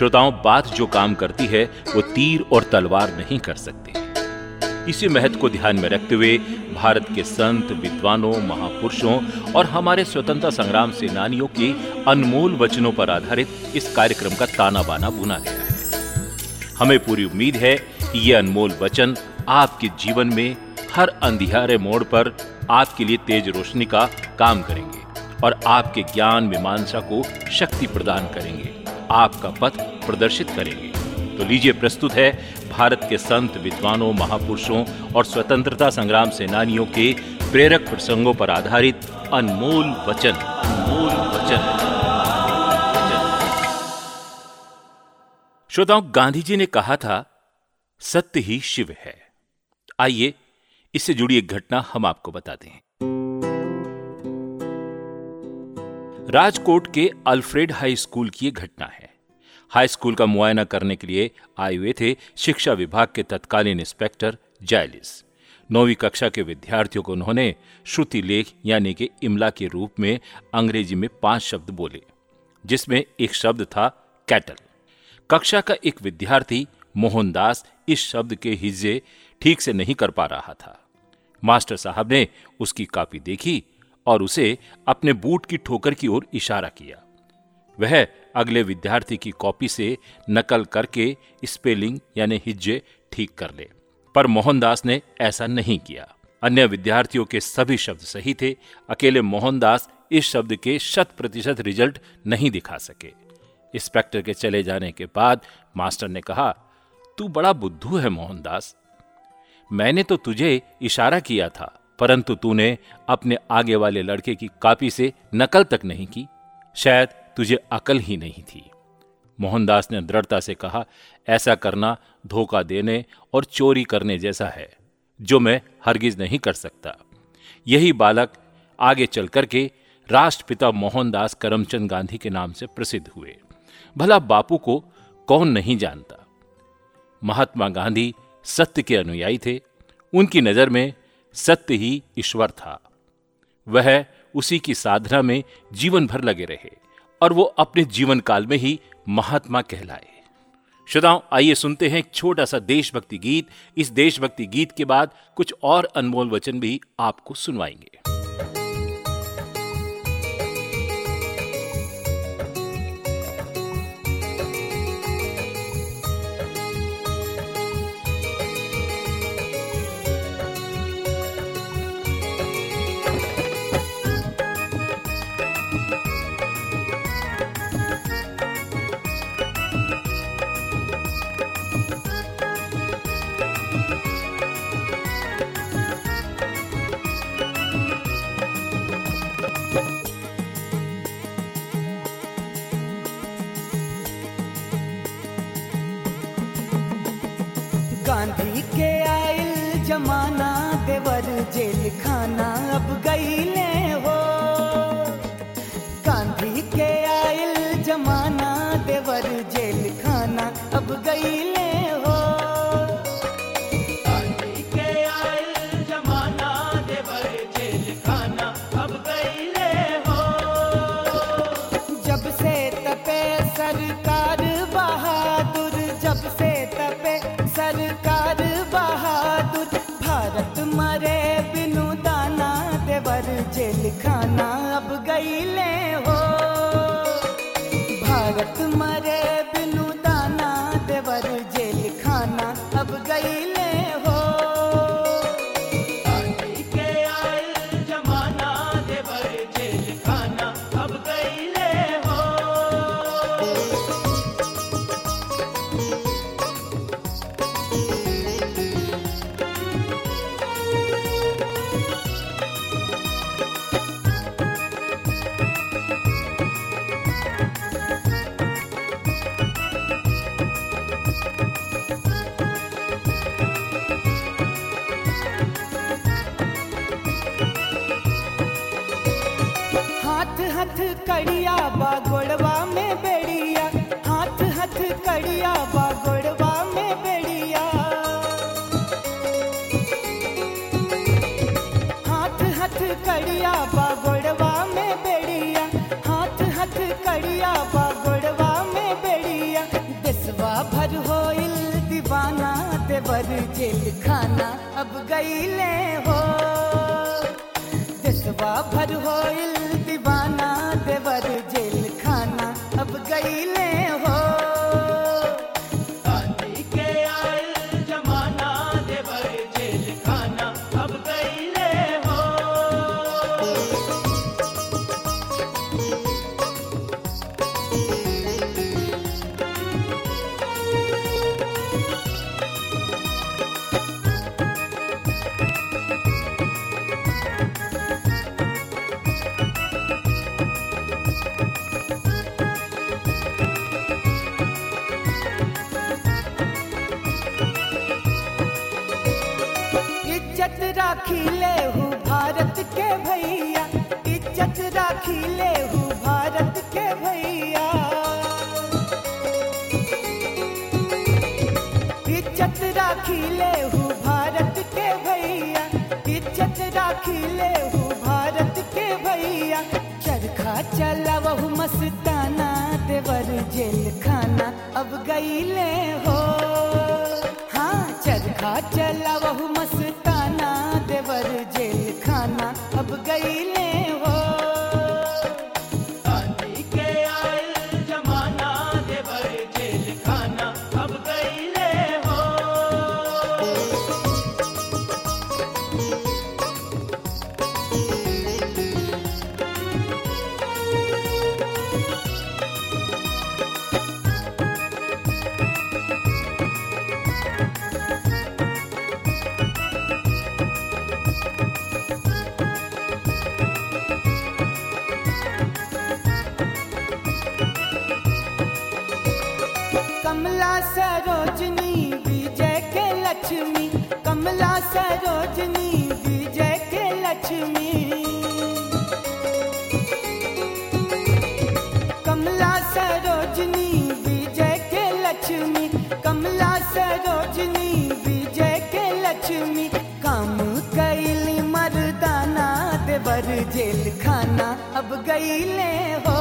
श्रोताओं, बात जो काम करती है, वो तीर और तलवार नहीं कर सकती। इसी महत्व को ध्यान में रखते हुए भारत के संत, विद्वानों, महापुरुषों और हमारे स्वतंत्रता संग्राम सेनानियों के अनमोल वचनों पर आधारित इस कार्यक्रम का ताना बाना बुना गया है। हमें पूरी उम्मीद है कि ये अनमोल वचन आपके जीवन में हर अंधियारे मोड़ पर आपके लिए तेज रोशनी का काम करेंगे और आपके ज्ञान मीमांसा को शक्ति प्रदान करेंगे। आपका पथ प्रदर्शित करेंगे। तो लीजिए, प्रस्तुत है भारत के संत, विद्वानों, महापुरुषों और स्वतंत्रता संग्राम सेनानियों के प्रेरक प्रसंगों पर आधारित अनमोल वचन। अनमोल वचन। श्रोताओं गांधी जी ने कहा था, सत्य ही शिव है। आइए, इससे जुड़ी एक घटना हम आपको बताते हैं राजकोट के अल्फ्रेड हाई स्कूल की यह घटना है। हाई स्कूल का मुआयना करने के लिए आए हुए थे शिक्षा विभाग के तत्कालीन इंस्पेक्टर जैलिस नौवीं कक्षा के विद्यार्थियों को उन्होंने श्रुति लेख यानी कि इमला के रूप में अंग्रेज़ी में पाँच शब्द बोले, जिसमें एक शब्द था कैटल। कक्षा का एक विद्यार्थी मोहनदास इस शब्द के हिज्जे ठीक से नहीं कर पा रहा था। मास्टर साहब ने उसकी कापी देखी और उसे अपने बूट की ठोकर की ओर इशारा किया। वह अगले विद्यार्थी की कॉपी से नकल करके स्पेलिंग यानी हिज्जे ठीक कर ले। पर मोहनदास ने ऐसा नहीं किया। अन्य विद्यार्थियों के सभी शब्द सही थे। अकेले मोहनदास इस शब्द के शत प्रतिशत रिज़ल्ट नहीं दिखा सके। इंस्पेक्टर के चले जाने के बाद मास्टर ने कहा, तू बड़ा बुद्धू है मोहनदास। मैंने तो तुझे इशारा किया था, परंतु तूने अपने आगे वाले लड़के की कॉपी से नकल तक नहीं की। शायद तुझे अकल ही नहीं थी। मोहनदास ने दृढ़ता से कहा, ऐसा करना धोखा देने और चोरी करने जैसा है, जो मैं हरगिज नहीं कर सकता। यही बालक आगे चल करके राष्ट्रपिता मोहनदास करमचंद गांधी के नाम से प्रसिद्ध हुए। भला बापू को कौन नहीं जानता? महात्मा गांधी सत्य के अनुयायी थे। उनकी नज़र में सत्य ही ईश्वर था। वह उसी की साधना में जीवन भर लगे रहे। और वो अपने जीवन काल में ही महात्मा कहलाए। श्रोताओं, आइए सुनते हैं एक छोटा सा देशभक्ति गीत। इस देशभक्ति गीत के बाद कुछ और अनमोल वचन भी आपको सुनवाएँगे। जमाना, देवर जेल खाना, अब गई ले हो। गांधी के आयल जमाना, देवर जेल खाना, अब गईले हो खाना अब गईले हो। गांधी सरोजनी विजय के लक्ष्मी, काम कैली मर्दाना, देवर जेल खाना, अब गईले हो।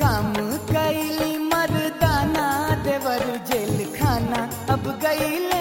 काम कैली मर्दाना, देवर जेल खाना, अब गईले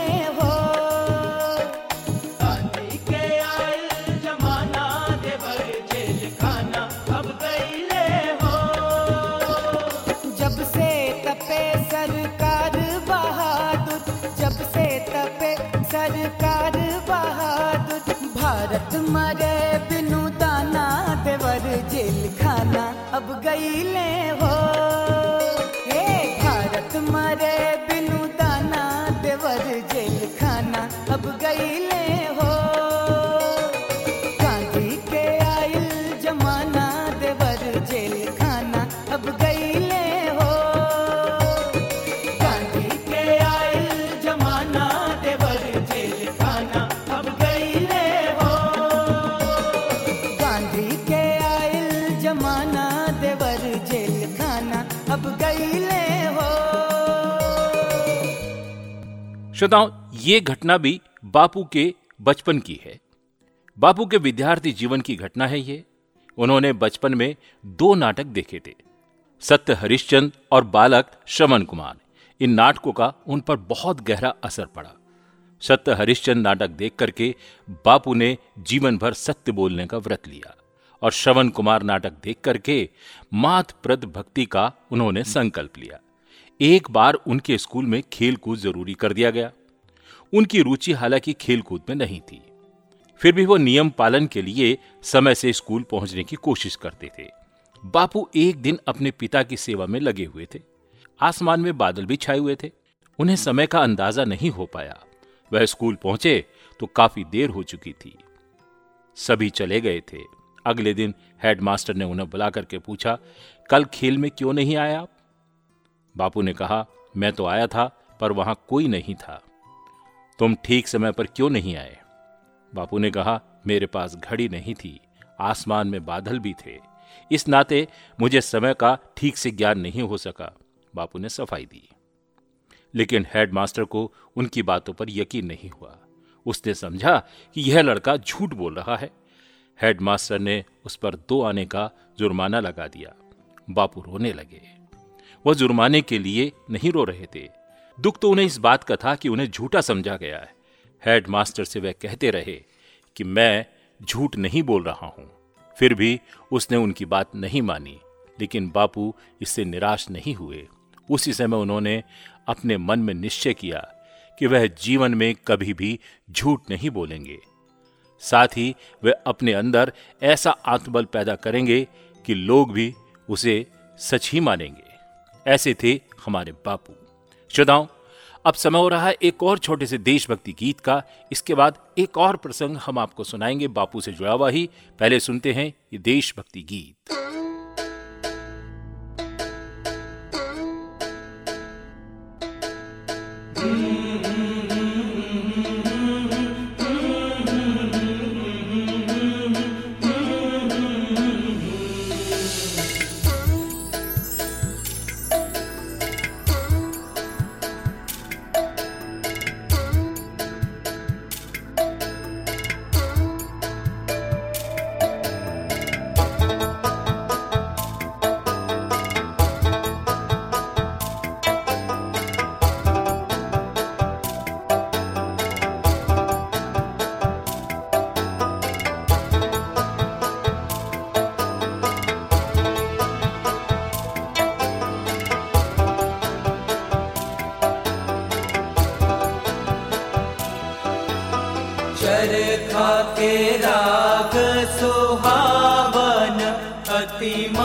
श्रोताओं, ये घटना भी बापू के बचपन की है। बापू के विद्यार्थी जीवन की घटना है ये। उन्होंने बचपन में दो नाटक देखे थे, सत्य हरिश्चंद और बालक श्रवण कुमार। इन नाटकों का उन पर बहुत गहरा असर पड़ा। सत्य हरिश्चंद नाटक देख करके बापू ने जीवन भर सत्य बोलने का व्रत लिया और श्रवण कुमार नाटक देख करके मात प्रद भक्ति का उन्होंने संकल्प लिया। एक बार उनके स्कूल में खेल कूद ज़रूरी कर दिया गया। उनकी रुचि हालाँकि खेल कूद में नहीं थी। फिर भी वो नियम पालन के लिए समय से स्कूल पहुँचने की कोशिश करते थे। बापू एक दिन अपने पिता की सेवा में लगे हुए थे। आसमान में बादल भी छाए हुए थे। उन्हें समय का अंदाज़ा नहीं हो पाया। वह स्कूल पहुँचे तो काफ़ी देर हो चुकी थी। सभी चले गए थे। अगले दिन हेडमास्टर ने उन्हें बुला करके पूछा, कल खेल में क्यों नहीं आया आप? बापू ने कहा, मैं तो आया था, पर वहाँ कोई नहीं था। तुम ठीक समय पर क्यों नहीं आए? बापू ने कहा, मेरे पास घड़ी नहीं थी, आसमान में बादल भी थे। इस नाते मुझे समय का ठीक से ज्ञान नहीं हो सका। बापू ने सफ़ाई दी। लेकिन हेडमास्टर को उनकी बातों पर यकीन नहीं हुआ। उसने समझा कि यह लड़का झूठ बोल रहा है। हेडमास्टर ने उस पर दो आने का जुर्माना लगा दिया। बापू रोने लगे। वह जुर्माने के लिए नहीं रो रहे थे। दुख तो उन्हें इस बात का था कि उन्हें झूठा समझा गया है। हेडमास्टर से वह कहते रहे कि मैं झूठ नहीं बोल रहा हूँ। फिर भी उसने उनकी बात नहीं मानी, लेकिन बापू इससे निराश नहीं हुए। उसी समय उन्होंने अपने मन में निश्चय किया कि वह जीवन में कभी भी झूठ नहीं बोलेंगे। साथ ही वे अपने अंदर ऐसा आत्मबल पैदा करेंगे कि लोग भी उसे सच ही मानेंगे। ऐसे थे हमारे बापू। श्रोताओं, अब समय हो रहा है एक और छोटे से देशभक्ति गीत का। इसके बाद एक और प्रसंग हम आपको सुनाएँगे। बापू से जुड़ा हुआ ही। पहले सुनते हैं ये देशभक्ति गीत।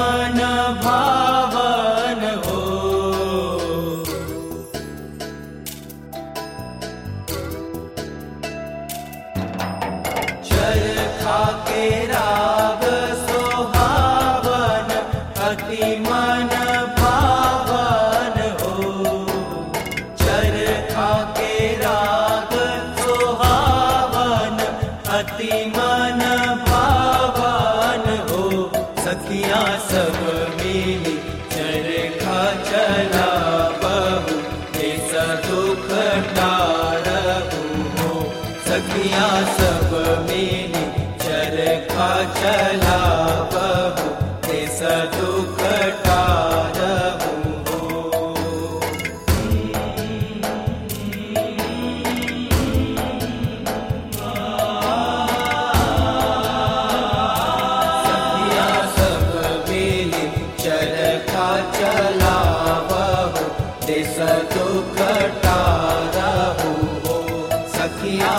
मन भावन हो चलावहु देश दुख हो सखिया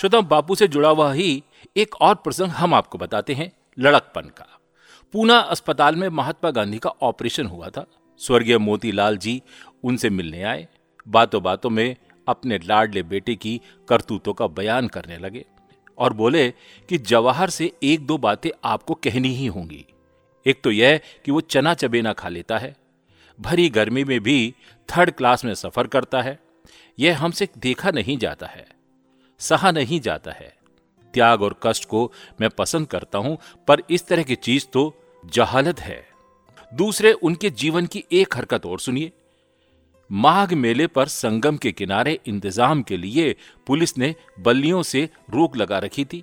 श्रोताओं, बापू से जुड़ा हुआ ही एक और प्रसंग हम आपको बताते हैं, लड़कपन का। पूना अस्पताल में महात्मा गांधी का ऑपरेशन हुआ था। स्वर्गीय मोतीलाल जी उनसे मिलने आए। बातों बातों में अपने लाडले बेटे की करतूतों का बयान करने लगे और बोले कि जवाहर से एक दो बातें आपको कहनी ही होंगी। एक तो यह कि वो चना चबेना खा लेता है, भरी गर्मी में भी थर्ड क्लास में सफ़र करता है। यह हमसे देखा नहीं जाता है। सहा नहीं जाता है। त्याग और कष्ट को मैं पसंद करता हूँ, पर इस तरह की चीज़ तो जहालत है। दूसरे, उनके जीवन की एक हरकत और सुनिए। माघ मेले पर संगम के किनारे इंतज़ाम के लिए पुलिस ने बल्लियों से रोक लगा रखी थी।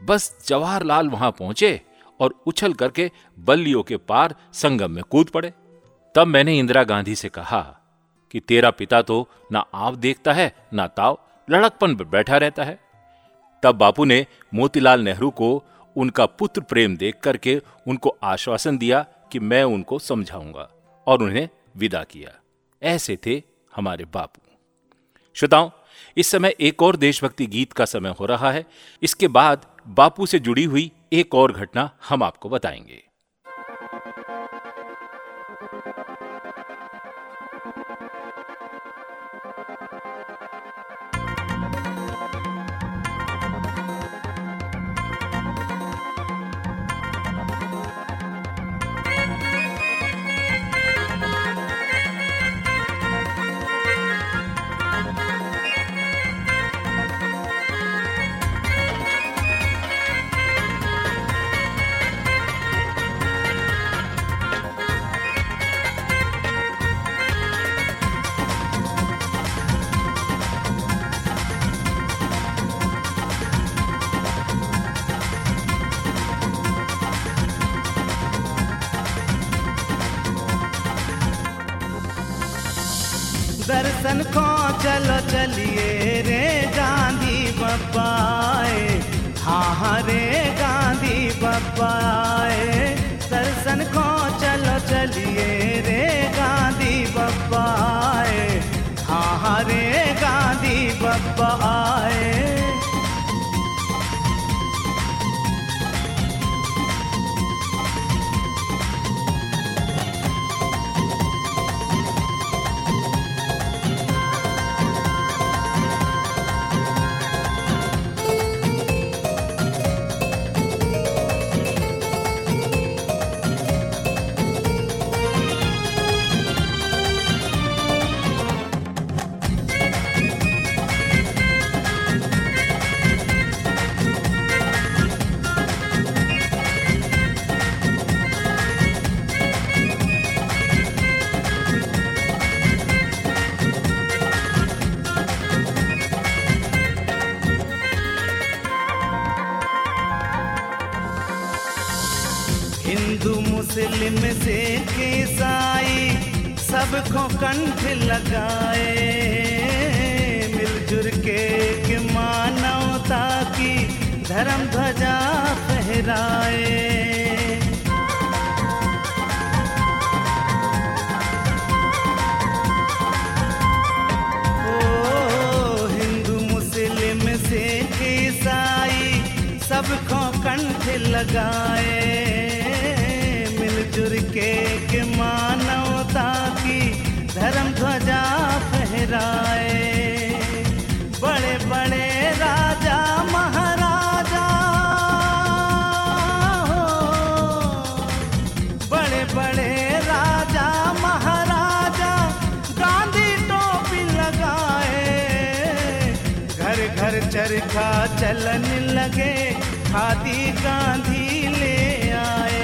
बस जवाहरलाल वहाँ पहुँचे और उछल करके बल्लियों के पार संगम में कूद पड़े। तब मैंने इंदिरा गांधी से कहा कि तेरा पिता तो ना आप देखता है, ना ताव लड़कपन पर बैठा रहता है। तब बापू ने मोतीलाल नेहरू को उनका पुत्र प्रेम देख करके उनको आश्वासन दिया कि मैं उनको समझाऊँगा और उन्हें विदा किया। ऐसे थे हमारे बापू। श्रोताओं, इस समय एक और देशभक्ति गीत का समय हो रहा है। इसके बाद बापू से जुड़ी हुई एक और घटना हम आपको बताएँगे। फहराए बड़े बड़े राजा, महाराजा। हो बड़े बड़े राजा, महाराजा। गांधी टोपी लगाए। घर घर चरखा चलन लगे। खादी गांधी ले आए।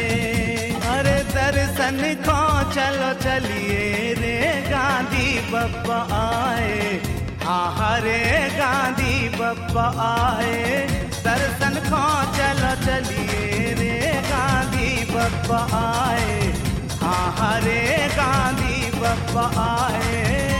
अरे दर्शन को चलो चलिए रे गांधी बप्पा आए। हाँ हरे गांधी बप्पा आए। दर्शन खो चलो चलिए रे गांधी बप्पा आए। हाँ हरे गांधी बप्पा आए।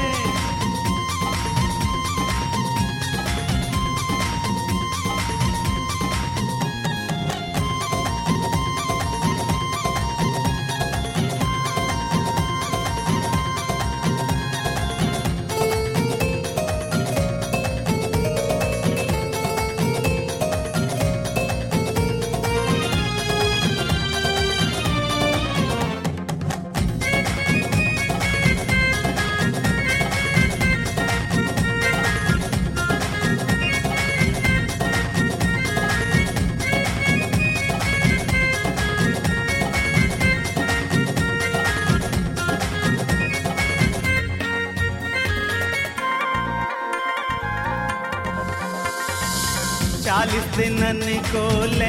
को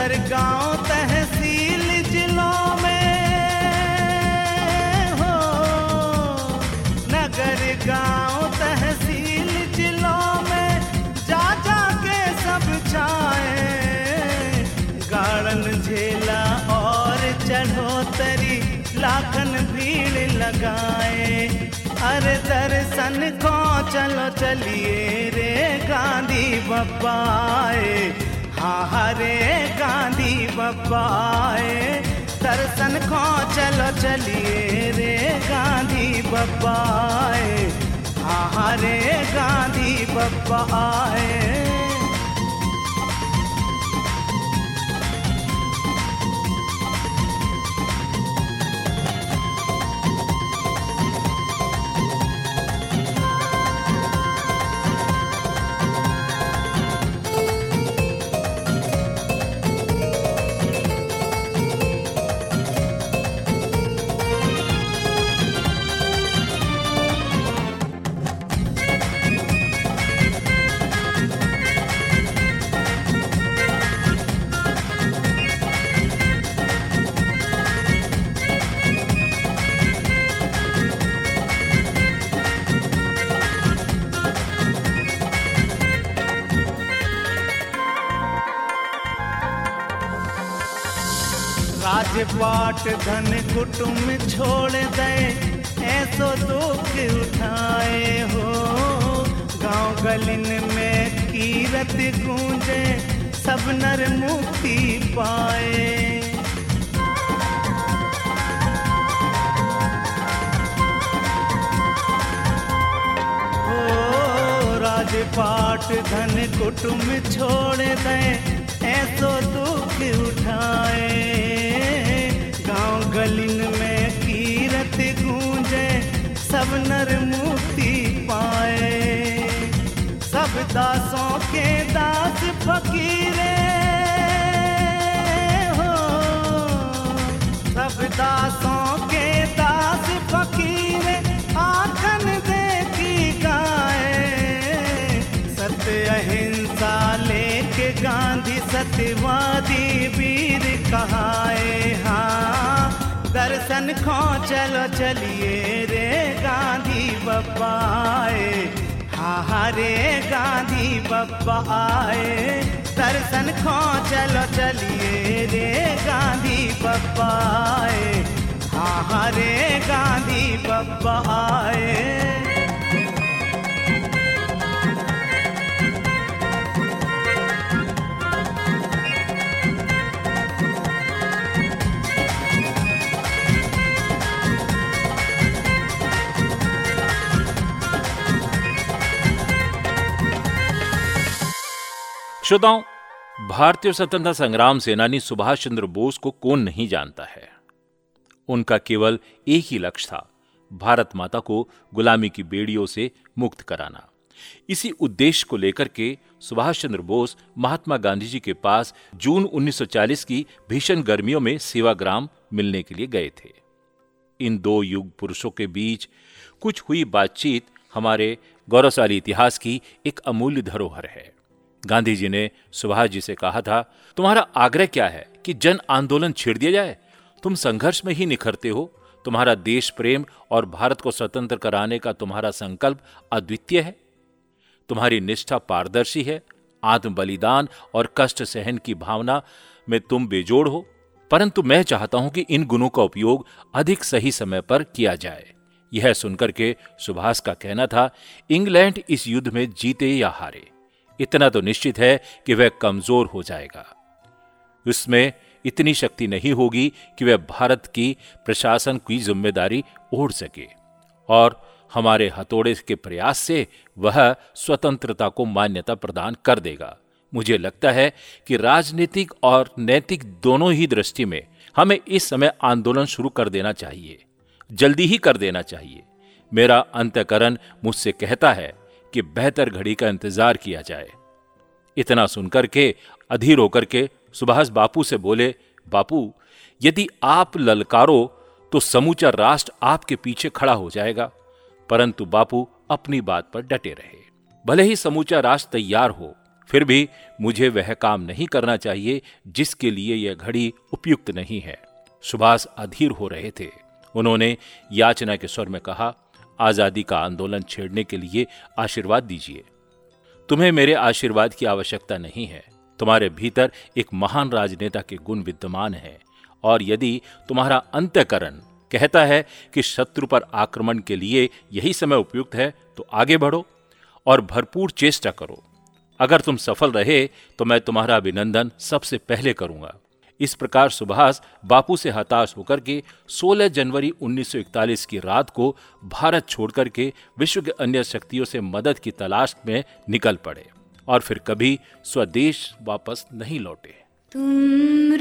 नगर गाँव तहसील जिलों में हो। नगर गाँव तहसील जिलों में जा जा के सब छाए। गाड़न झेला और चढ़ोतरी लाखन भीड़ लगाए। अरे दर्शन को चलो चलिए रे गांधी हाँ हरे गांधी बप्पाए दर्शन को चलो चलिए रे गांधी हाँ हरे गांधी बप्पाए। राजपाट धन कुटुम छोड़ दे ऐसो दुख उठाए हो। गाँव गलिन में कीरत गूंजे, सब नर मुक्ति पाए। हो राजपाट धन कुटुम छोड़ दे ऐसो दुख उठाए। सब नर मुक्ति पाए। सब दासों के दास फकीरे। हो। सब दासों के दास फकीरे आखन देखी गाए। सत्य अहिंसा लेके गांधी सत्यवादी वीर कहाए। दर्शन खो चलो चलिए रे गांधी बब्बाए हा हा, रे गांधी बप्पा आए। दर्शन खो चलो चलिए रे गांधी बप्पा आए। हा रे गांधी बप्पा आए। श्रोताओं, भारतीय स्वतंत्रता संग्राम सेनानी सुभाष चंद्र बोस को कौन नहीं जानता है? उनका केवल एक ही लक्ष्य था, भारत माता को गुलामी की बेड़ियों से मुक्त कराना। इसी उद्देश्य को लेकर के सुभाष चंद्र बोस महात्मा गांधी जी के पास जून 1940 की भीषण गर्मियों में सेवाग्राम मिलने के लिए गए थे। इन दो युग पुरुषों के बीच कुछ हुई बातचीत हमारे गौरवशाली इतिहास की एक अमूल्य धरोहर है। गांधी जी ने सुभाष जी से कहा था, तुम्हारा आग्रह क्या है कि जन आंदोलन छेड़ दिया जाए? तुम संघर्ष में ही निखरते हो। तुम्हारा देश प्रेम और भारत को स्वतंत्र कराने का तुम्हारा संकल्प अद्वितीय है। तुम्हारी निष्ठा पारदर्शी है। आत्म बलिदान और कष्ट सहन की भावना में तुम बेजोड़ हो। परंतु मैं चाहता हूँ कि इन गुणों का उपयोग अधिक सही समय पर किया जाए। यह सुनकर के सुभाष का कहना था, इंग्लैंड इस युद्ध में जीते या हारे। इतना तो निश्चित है कि वह कमज़ोर हो जाएगा। उसमें इतनी शक्ति नहीं होगी कि वह भारत की प्रशासन की ज़िम्मेदारी ओढ़ सके और हमारे हथौड़े के प्रयास से वह स्वतंत्रता को मान्यता प्रदान कर देगा। मुझे लगता है कि राजनीतिक और नैतिक दोनों ही दृष्टि में हमें इस समय आंदोलन शुरू कर देना चाहिए, जल्दी ही कर देना चाहिए। मेरा अंतकरण मुझसे कहता है कि बेहतर घड़ी का इंतज़ार किया जाए। इतना सुनकर के, अधीर होकर के सुभाष बापू से बोले, बापू, यदि आप ललकारो तो समूचा राष्ट्र आपके पीछे खड़ा हो जाएगा। परंतु बापू अपनी बात पर डटे रहे। भले ही समूचा राष्ट्र तैयार हो, फिर भी मुझे वह काम नहीं करना चाहिए, जिसके लिए यह घड़ी उपयुक्त नहीं है। सुभाष अधीर हो रहे थे। उन्होंने याचना के स्वर में कहा आज़ादी का आंदोलन छेड़ने के लिए आशीर्वाद दीजिए। तुम्हें मेरे आशीर्वाद की आवश्यकता नहीं है। तुम्हारे भीतर एक महान राजनेता के गुण विद्यमान है और यदि तुम्हारा अंत्यकरण कहता है कि शत्रु पर आक्रमण के लिए यही समय उपयुक्त है तो आगे बढ़ो और भरपूर चेष्टा करो। अगर तुम सफल रहे तो मैं तुम्हारा अभिनंदन सबसे पहले करूँगा। इस प्रकार सुभाष बापू से हताश होकर के 16 जनवरी 1941 की रात को भारत छोड़कर के विश्व के अन्य शक्तियों से मदद की तलाश में निकल पड़े और फिर कभी स्वदेश वापस नहीं लौटे। तुम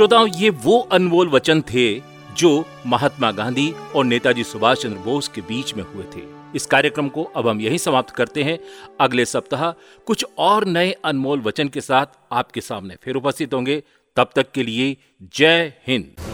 श्रोताओं, ये वो अनमोल वचन थे जो महात्मा गांधी और नेताजी सुभाष चंद्र बोस के बीच में हुए थे। इस कार्यक्रम को अब हम यही समाप्त करते हैं। अगले सप्ताह कुछ और नए अनमोल वचन के साथ आपके सामने फिर उपस्थित होंगे। तब तक के लिए जय हिंद।